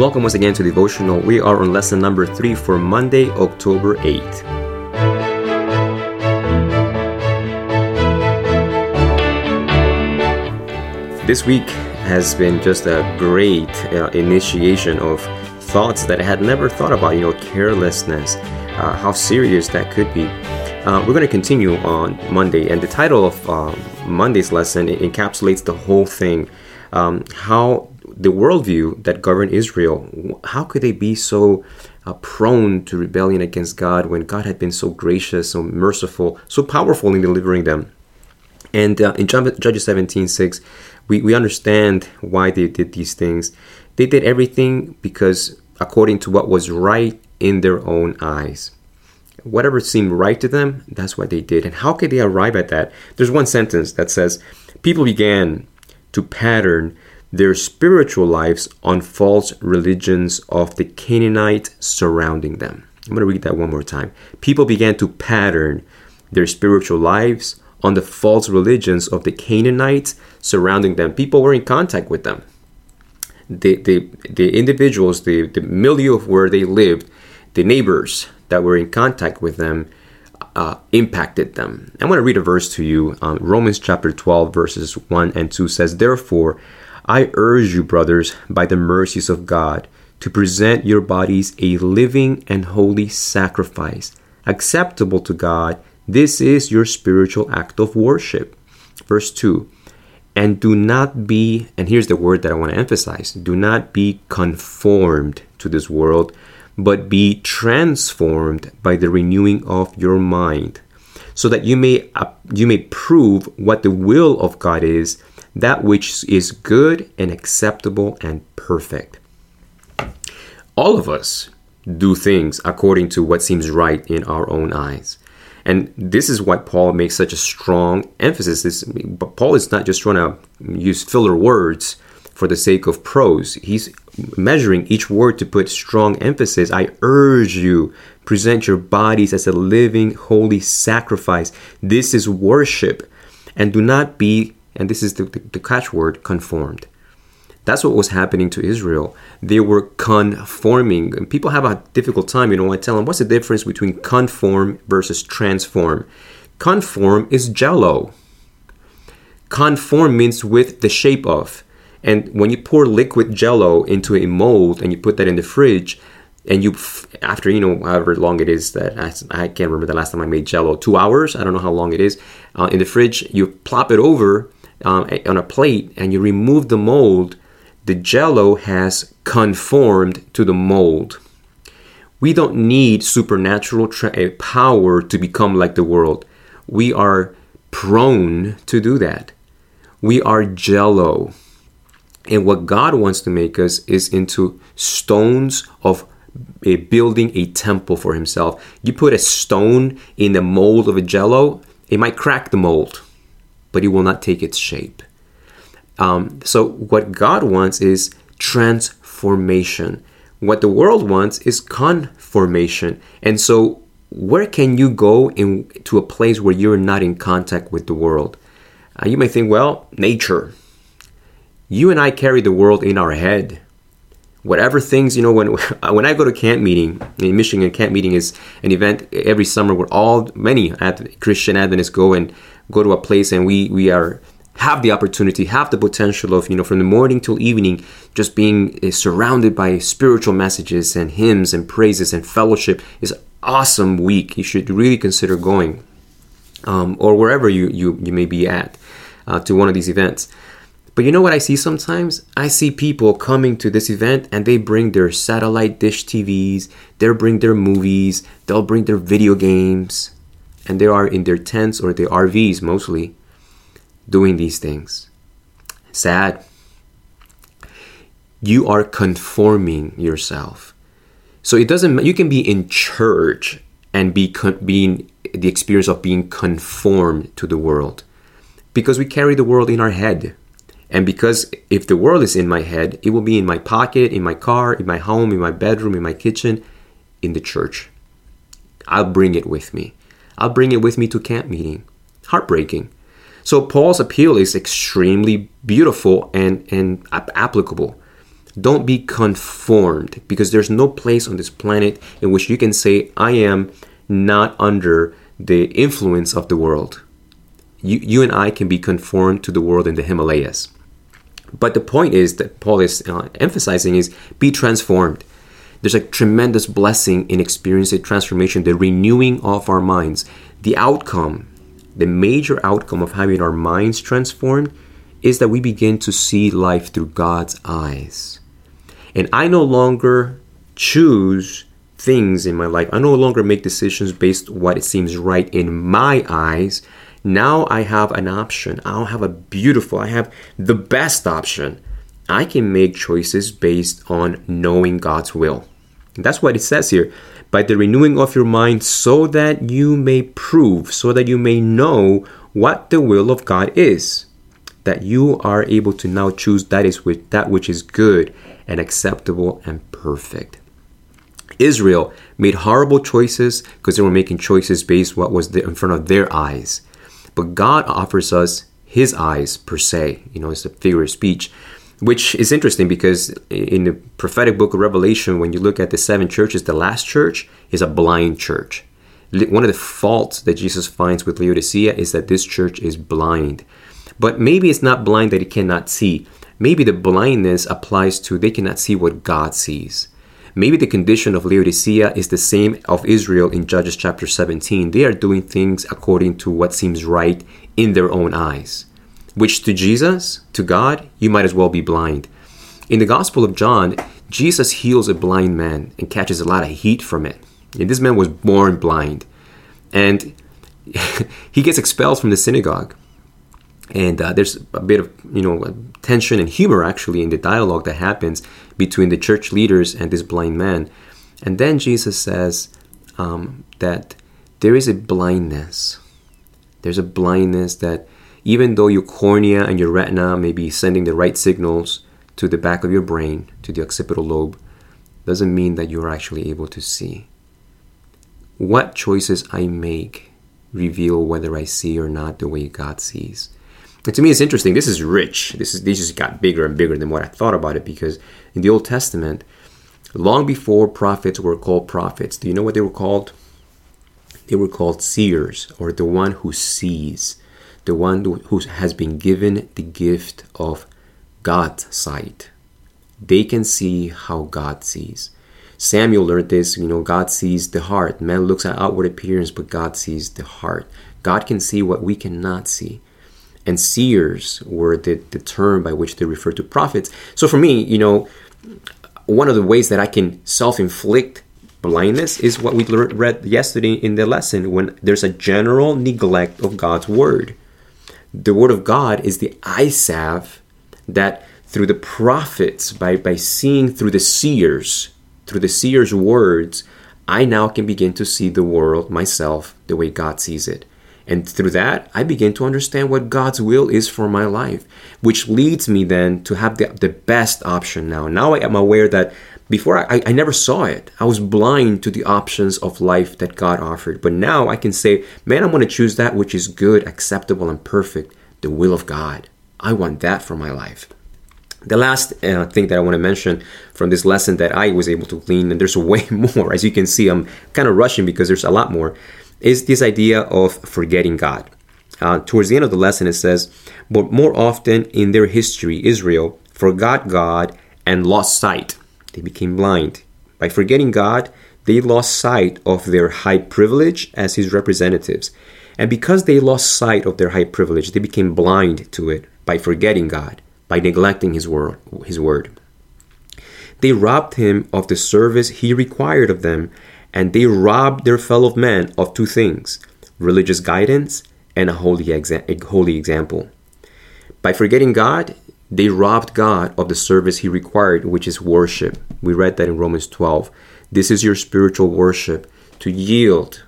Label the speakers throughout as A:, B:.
A: Welcome once again to Devotional. We are on lesson number three for Monday, October 8th. This week has been just a great uh, initiation of thoughts that I had never thought about, you know, carelessness, uh, how serious that could be. Uh, we're going to continue on Monday, and the title of uh, Monday's lesson encapsulates the whole thing. Um, how the worldview that governed Israel, how could they be so uh, prone to rebellion against God when God had been so gracious, so merciful, so powerful in delivering them? And uh, in Judges 17 6, we, we understand why they did these things. They did everything because according to what was right in their own eyes. Whatever seemed right to them, that's what they did. And how could they arrive at that? There's one sentence that says, People began to pattern their spiritual lives on false religions of the Canaanite surrounding them. I'm going to read that one more time. People began to pattern their spiritual lives on the false religions of the Canaanites surrounding them. People were in contact with them. The, the, the individuals, the, the milieu of where they lived, the neighbors that were in contact with them, uh, impacted them. I want to read a verse to you. Um, Romans chapter 12, verses 1 and 2 says, Therefore, I urge you, brothers, by the mercies of God, to present your bodies a living and holy sacrifice, acceptable to God this is your spiritual act of worship. Verse 2 And do not be, and here's the word that I want to emphasize do not be conformed to this world, but be transformed by the renewing of your mind, so that you may, you may prove what the will of God is, that which is good and acceptable and perfect. All of us do things according to what seems right in our own eyes. And this is why Paul makes such a strong emphasis. This, Paul is not just trying to use filler words for the sake of prose. He's measuring each word to put strong emphasis. I urge you, present your bodies as a living, holy sacrifice. This is worship. And do not be, and this is the, the, the catchword, conformed. That's what was happening to Israel. They were conforming. And people have a difficult time, you know, I tell them, what's the difference between conform versus transform? Conform is jello. Conform means with the shape of. And when you pour liquid jello into a mold and you put that in the fridge, and you, after you know, however long it is that I, I can't remember the last time I made jello, two hours, I don't know how long it is, uh, in the fridge, you plop it over um, on a plate and you remove the mold the jello has conformed to the mold. We don't need supernatural tra- eh, power to become like the world. We are prone to do that. We are jello. And what God wants to make us is into stones of a building a temple for himself. You put a stone in the mold of a jello, it might crack the mold, but it will not take its shape. Um, so, what God wants is transformation. What the world wants is conformation. And so, where can you go in to a place where you're not in contact with the world? Uh, you may think, well, nature. You and I carry the world in our head. Whatever things, you know, when when I go to camp meeting in Michigan, camp meeting is an event every summer where all many Christian Adventists go and go to a place and we we are have the opportunity, have the potential of, you know, from the morning till evening, just being uh, surrounded by spiritual messages and hymns and praises and fellowship is awesome week. You should really consider going, um, or wherever you, you, you may be at, uh, to one of these events. But you know what I see sometimes? I see people coming to this event and they bring their satellite dish TVs, they'll bring their movies, they'll bring their video games, and they are in their tents or their RVs mostly doing these things. Sad. You are conforming yourself. So it doesn't you can be in church and be being the experience of being conformed to the world because we carry the world in our head. And because if the world is in my head, it will be in my pocket, in my car, in my home, in my bedroom, in my kitchen, in the church. I'll bring it with me. I'll bring it with me to camp meeting. Heartbreaking. So Paul's appeal is extremely beautiful and, and applicable. Don't be conformed because there's no place on this planet in which you can say, I am not under the influence of the world. You, you and I can be conformed to the world in the Himalayas. But the point is that Paul is uh, emphasizing is be transformed. There's a tremendous blessing in experiencing transformation, the renewing of our minds. The outcome, the major outcome of having our minds transformed is that we begin to see life through God's eyes. And I no longer choose things in my life. I no longer make decisions based on what it seems right in my eyes. Now I have an option. I'll have a beautiful, I have the best option. I can make choices based on knowing God's will. That's what it says here. By the renewing of your mind, so that you may prove, so that you may know what the will of God is. That you are able to now choose that is which, that which is good and acceptable and perfect. Israel made horrible choices because they were making choices based what was in front of their eyes. But God offers us his eyes per se. You know, it's a figure of speech, which is interesting because in the prophetic book of Revelation, when you look at the seven churches, the last church is a blind church. One of the faults that Jesus finds with Laodicea is that this church is blind. But maybe it's not blind that it cannot see. Maybe the blindness applies to they cannot see what God sees. Maybe the condition of Laodicea is the same of Israel in Judges chapter 17. They are doing things according to what seems right in their own eyes, which to Jesus, to God, you might as well be blind. In the Gospel of John, Jesus heals a blind man and catches a lot of heat from it. And this man was born blind. And he gets expelled from the synagogue and uh, there's a bit of you know tension and humor actually in the dialogue that happens between the church leaders and this blind man and then jesus says um, that there is a blindness there's a blindness that even though your cornea and your retina may be sending the right signals to the back of your brain to the occipital lobe doesn't mean that you're actually able to see what choices i make reveal whether i see or not the way god sees and to me, it's interesting. This is rich. This is this just got bigger and bigger than what I thought about it because in the Old Testament, long before prophets were called prophets, do you know what they were called? They were called seers, or the one who sees, the one who has been given the gift of God's sight. They can see how God sees. Samuel learned this, you know, God sees the heart. Man looks at outward appearance, but God sees the heart. God can see what we cannot see and seers were the, the term by which they refer to prophets. So for me, you know, one of the ways that I can self-inflict blindness is what we read yesterday in the lesson when there's a general neglect of God's word. The word of God is the eye salve that through the prophets, by, by seeing through the seers, through the seers' words, I now can begin to see the world myself the way God sees it. And through that, I begin to understand what God's will is for my life, which leads me then to have the, the best option now. Now I am aware that before I, I never saw it. I was blind to the options of life that God offered. But now I can say, man, I'm going to choose that which is good, acceptable, and perfect the will of God. I want that for my life. The last uh, thing that I want to mention from this lesson that I was able to glean, and there's way more, as you can see, I'm kind of rushing because there's a lot more, is this idea of forgetting God. Uh, towards the end of the lesson, it says, But more often in their history, Israel forgot God and lost sight. They became blind. By forgetting God, they lost sight of their high privilege as his representatives. And because they lost sight of their high privilege, they became blind to it by forgetting God, by neglecting his word. His word. They robbed him of the service he required of them and they robbed their fellow men of two things religious guidance and a holy, exa- a holy example. By forgetting God, they robbed God of the service he required, which is worship. We read that in Romans 12. This is your spiritual worship to yield,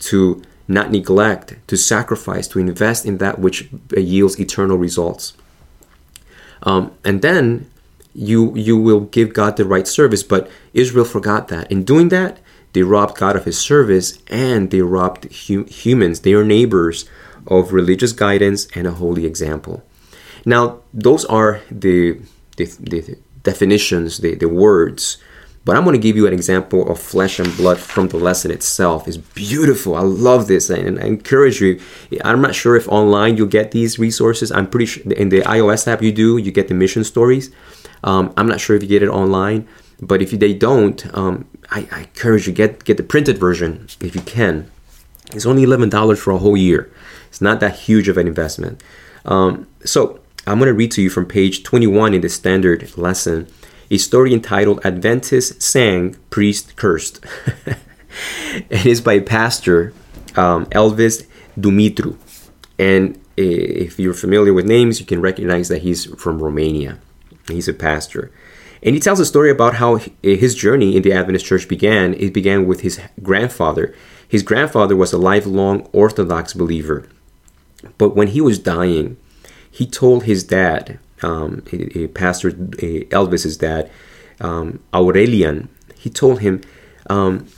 A: to not neglect, to sacrifice, to invest in that which yields eternal results. Um, and then you you will give God the right service. But Israel forgot that. In doing that, they robbed God of his service and they robbed hu- humans, their neighbors, of religious guidance and a holy example. Now, those are the, the, the, definitions, the, the words. But I'm going to give you an example of flesh and blood from the lesson itself. It's beautiful. I love this, and I encourage you. I'm not sure if online you'll get these resources. I'm pretty sure in the iOS app you do. You get the mission stories. Um, I'm not sure if you get it online, but if they don't, um, I, I, encourage you get get the printed version if you can. It's only eleven dollars for a whole year. It's not that huge of an investment. Um, so I'm going to read to you from page 21 in the standard lesson a story entitled Adventist Sang, Priest Cursed. it is by Pastor um, Elvis Dumitru. And if you're familiar with names, you can recognize that he's from Romania. He's a pastor. And he tells a story about how his journey in the Adventist church began. It began with his grandfather. His grandfather was a lifelong Orthodox believer. But when he was dying, he told his dad, um, pastor, Elvis's dad, um, Aurelian, he told him, um,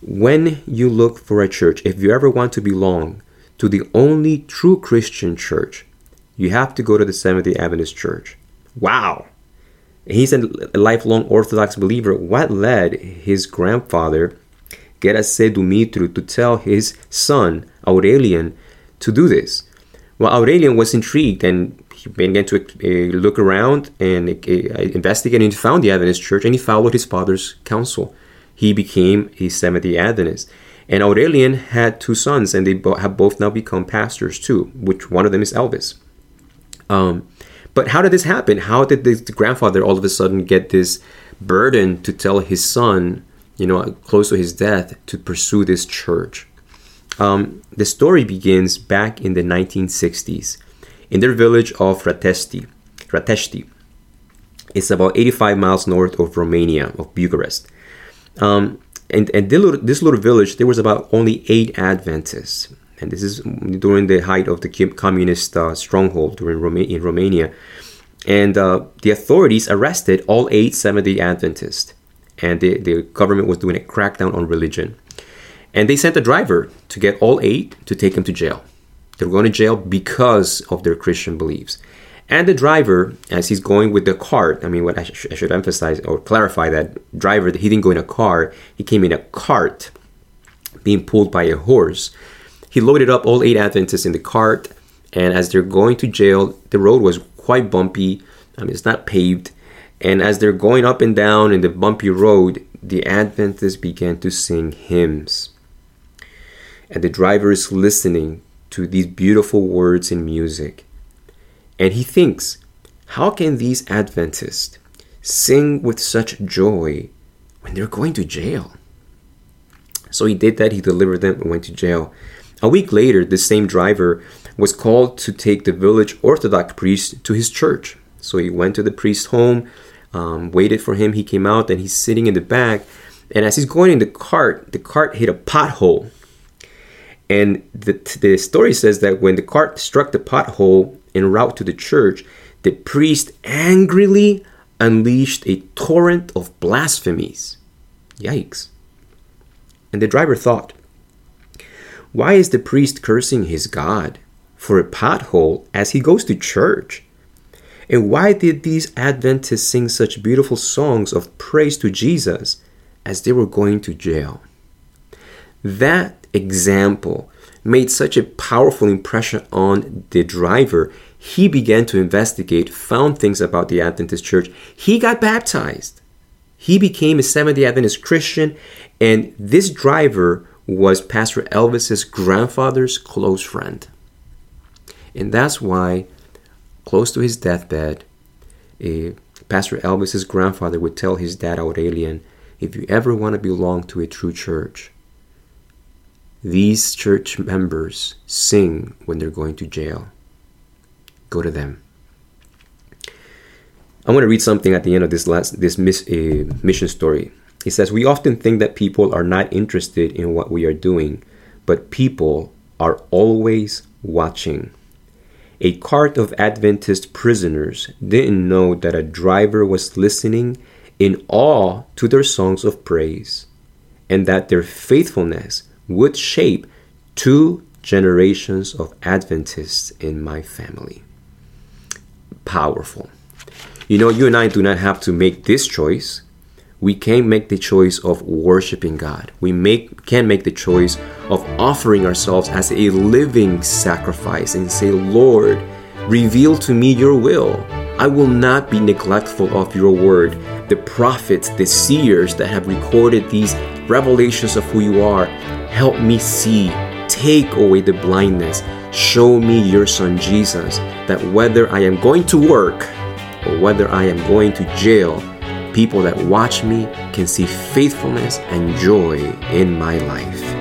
A: when you look for a church, if you ever want to belong to the only true Christian church, you have to go to the Seventh day Adventist Church. Wow! He's a lifelong Orthodox believer. What led his grandfather, Gerase Dumitru, to tell his son, Aurelian, to do this? Well, Aurelian was intrigued and he began to uh, look around and uh, investigate and he found the Adventist church and he followed his father's counsel. He became a Seventh day Adventist. And Aurelian had two sons and they bo- have both now become pastors too, which one of them is Elvis. Um, but how did this happen? How did the grandfather all of a sudden get this burden to tell his son, you know, close to his death, to pursue this church? Um, the story begins back in the 1960s in their village of Ratesti. Ratesti. It's about 85 miles north of Romania, of Bucharest. Um, and and this little, village, there was about only eight Adventists. And this is during the height of the communist uh, stronghold during Roma- in Romania. And uh, the authorities arrested all eight Seventh day Adventists. And the, the government was doing a crackdown on religion. And they sent a driver to get all eight to take him to jail. They were going to jail because of their Christian beliefs. And the driver, as he's going with the cart, I mean, what I, sh- I should emphasize or clarify that driver, he didn't go in a car, he came in a cart being pulled by a horse. He loaded up all eight Adventists in the cart, and as they're going to jail, the road was quite bumpy. I mean, it's not paved. And as they're going up and down in the bumpy road, the Adventists began to sing hymns and the driver is listening to these beautiful words in music. And he thinks, how can these Adventists sing with such joy when they're going to jail? So he did that, he delivered them and went to jail. A week later, the same driver was called to take the village Orthodox priest to his church. So he went to the priest's home, um, waited for him. He came out and he's sitting in the back. And as he's going in the cart, the cart hit a pothole and the, the story says that when the cart struck the pothole en route to the church, the priest angrily unleashed a torrent of blasphemies. Yikes. And the driver thought, why is the priest cursing his God for a pothole as he goes to church? And why did these Adventists sing such beautiful songs of praise to Jesus as they were going to jail? That example made such a powerful impression on the driver, he began to investigate, found things about the Adventist church. He got baptized. He became a Seventh day Adventist Christian, and this driver was Pastor Elvis's grandfather's close friend. And that's why, close to his deathbed, uh, Pastor Elvis's grandfather would tell his dad Aurelian, if you ever want to belong to a true church, these church members sing when they're going to jail. Go to them. I want to read something at the end of this last this miss, uh, mission story. It says, "We often think that people are not interested in what we are doing, but people are always watching." A cart of Adventist prisoners didn't know that a driver was listening in awe to their songs of praise, and that their faithfulness would shape two generations of Adventists in my family. Powerful. You know, you and I do not have to make this choice. We can make the choice of worshiping God. We make can make the choice of offering ourselves as a living sacrifice and say, Lord, reveal to me your will. I will not be neglectful of your word. The prophets, the seers that have recorded these revelations of who you are, help me see. Take away the blindness. Show me your son Jesus, that whether I am going to work or whether I am going to jail, people that watch me can see faithfulness and joy in my life.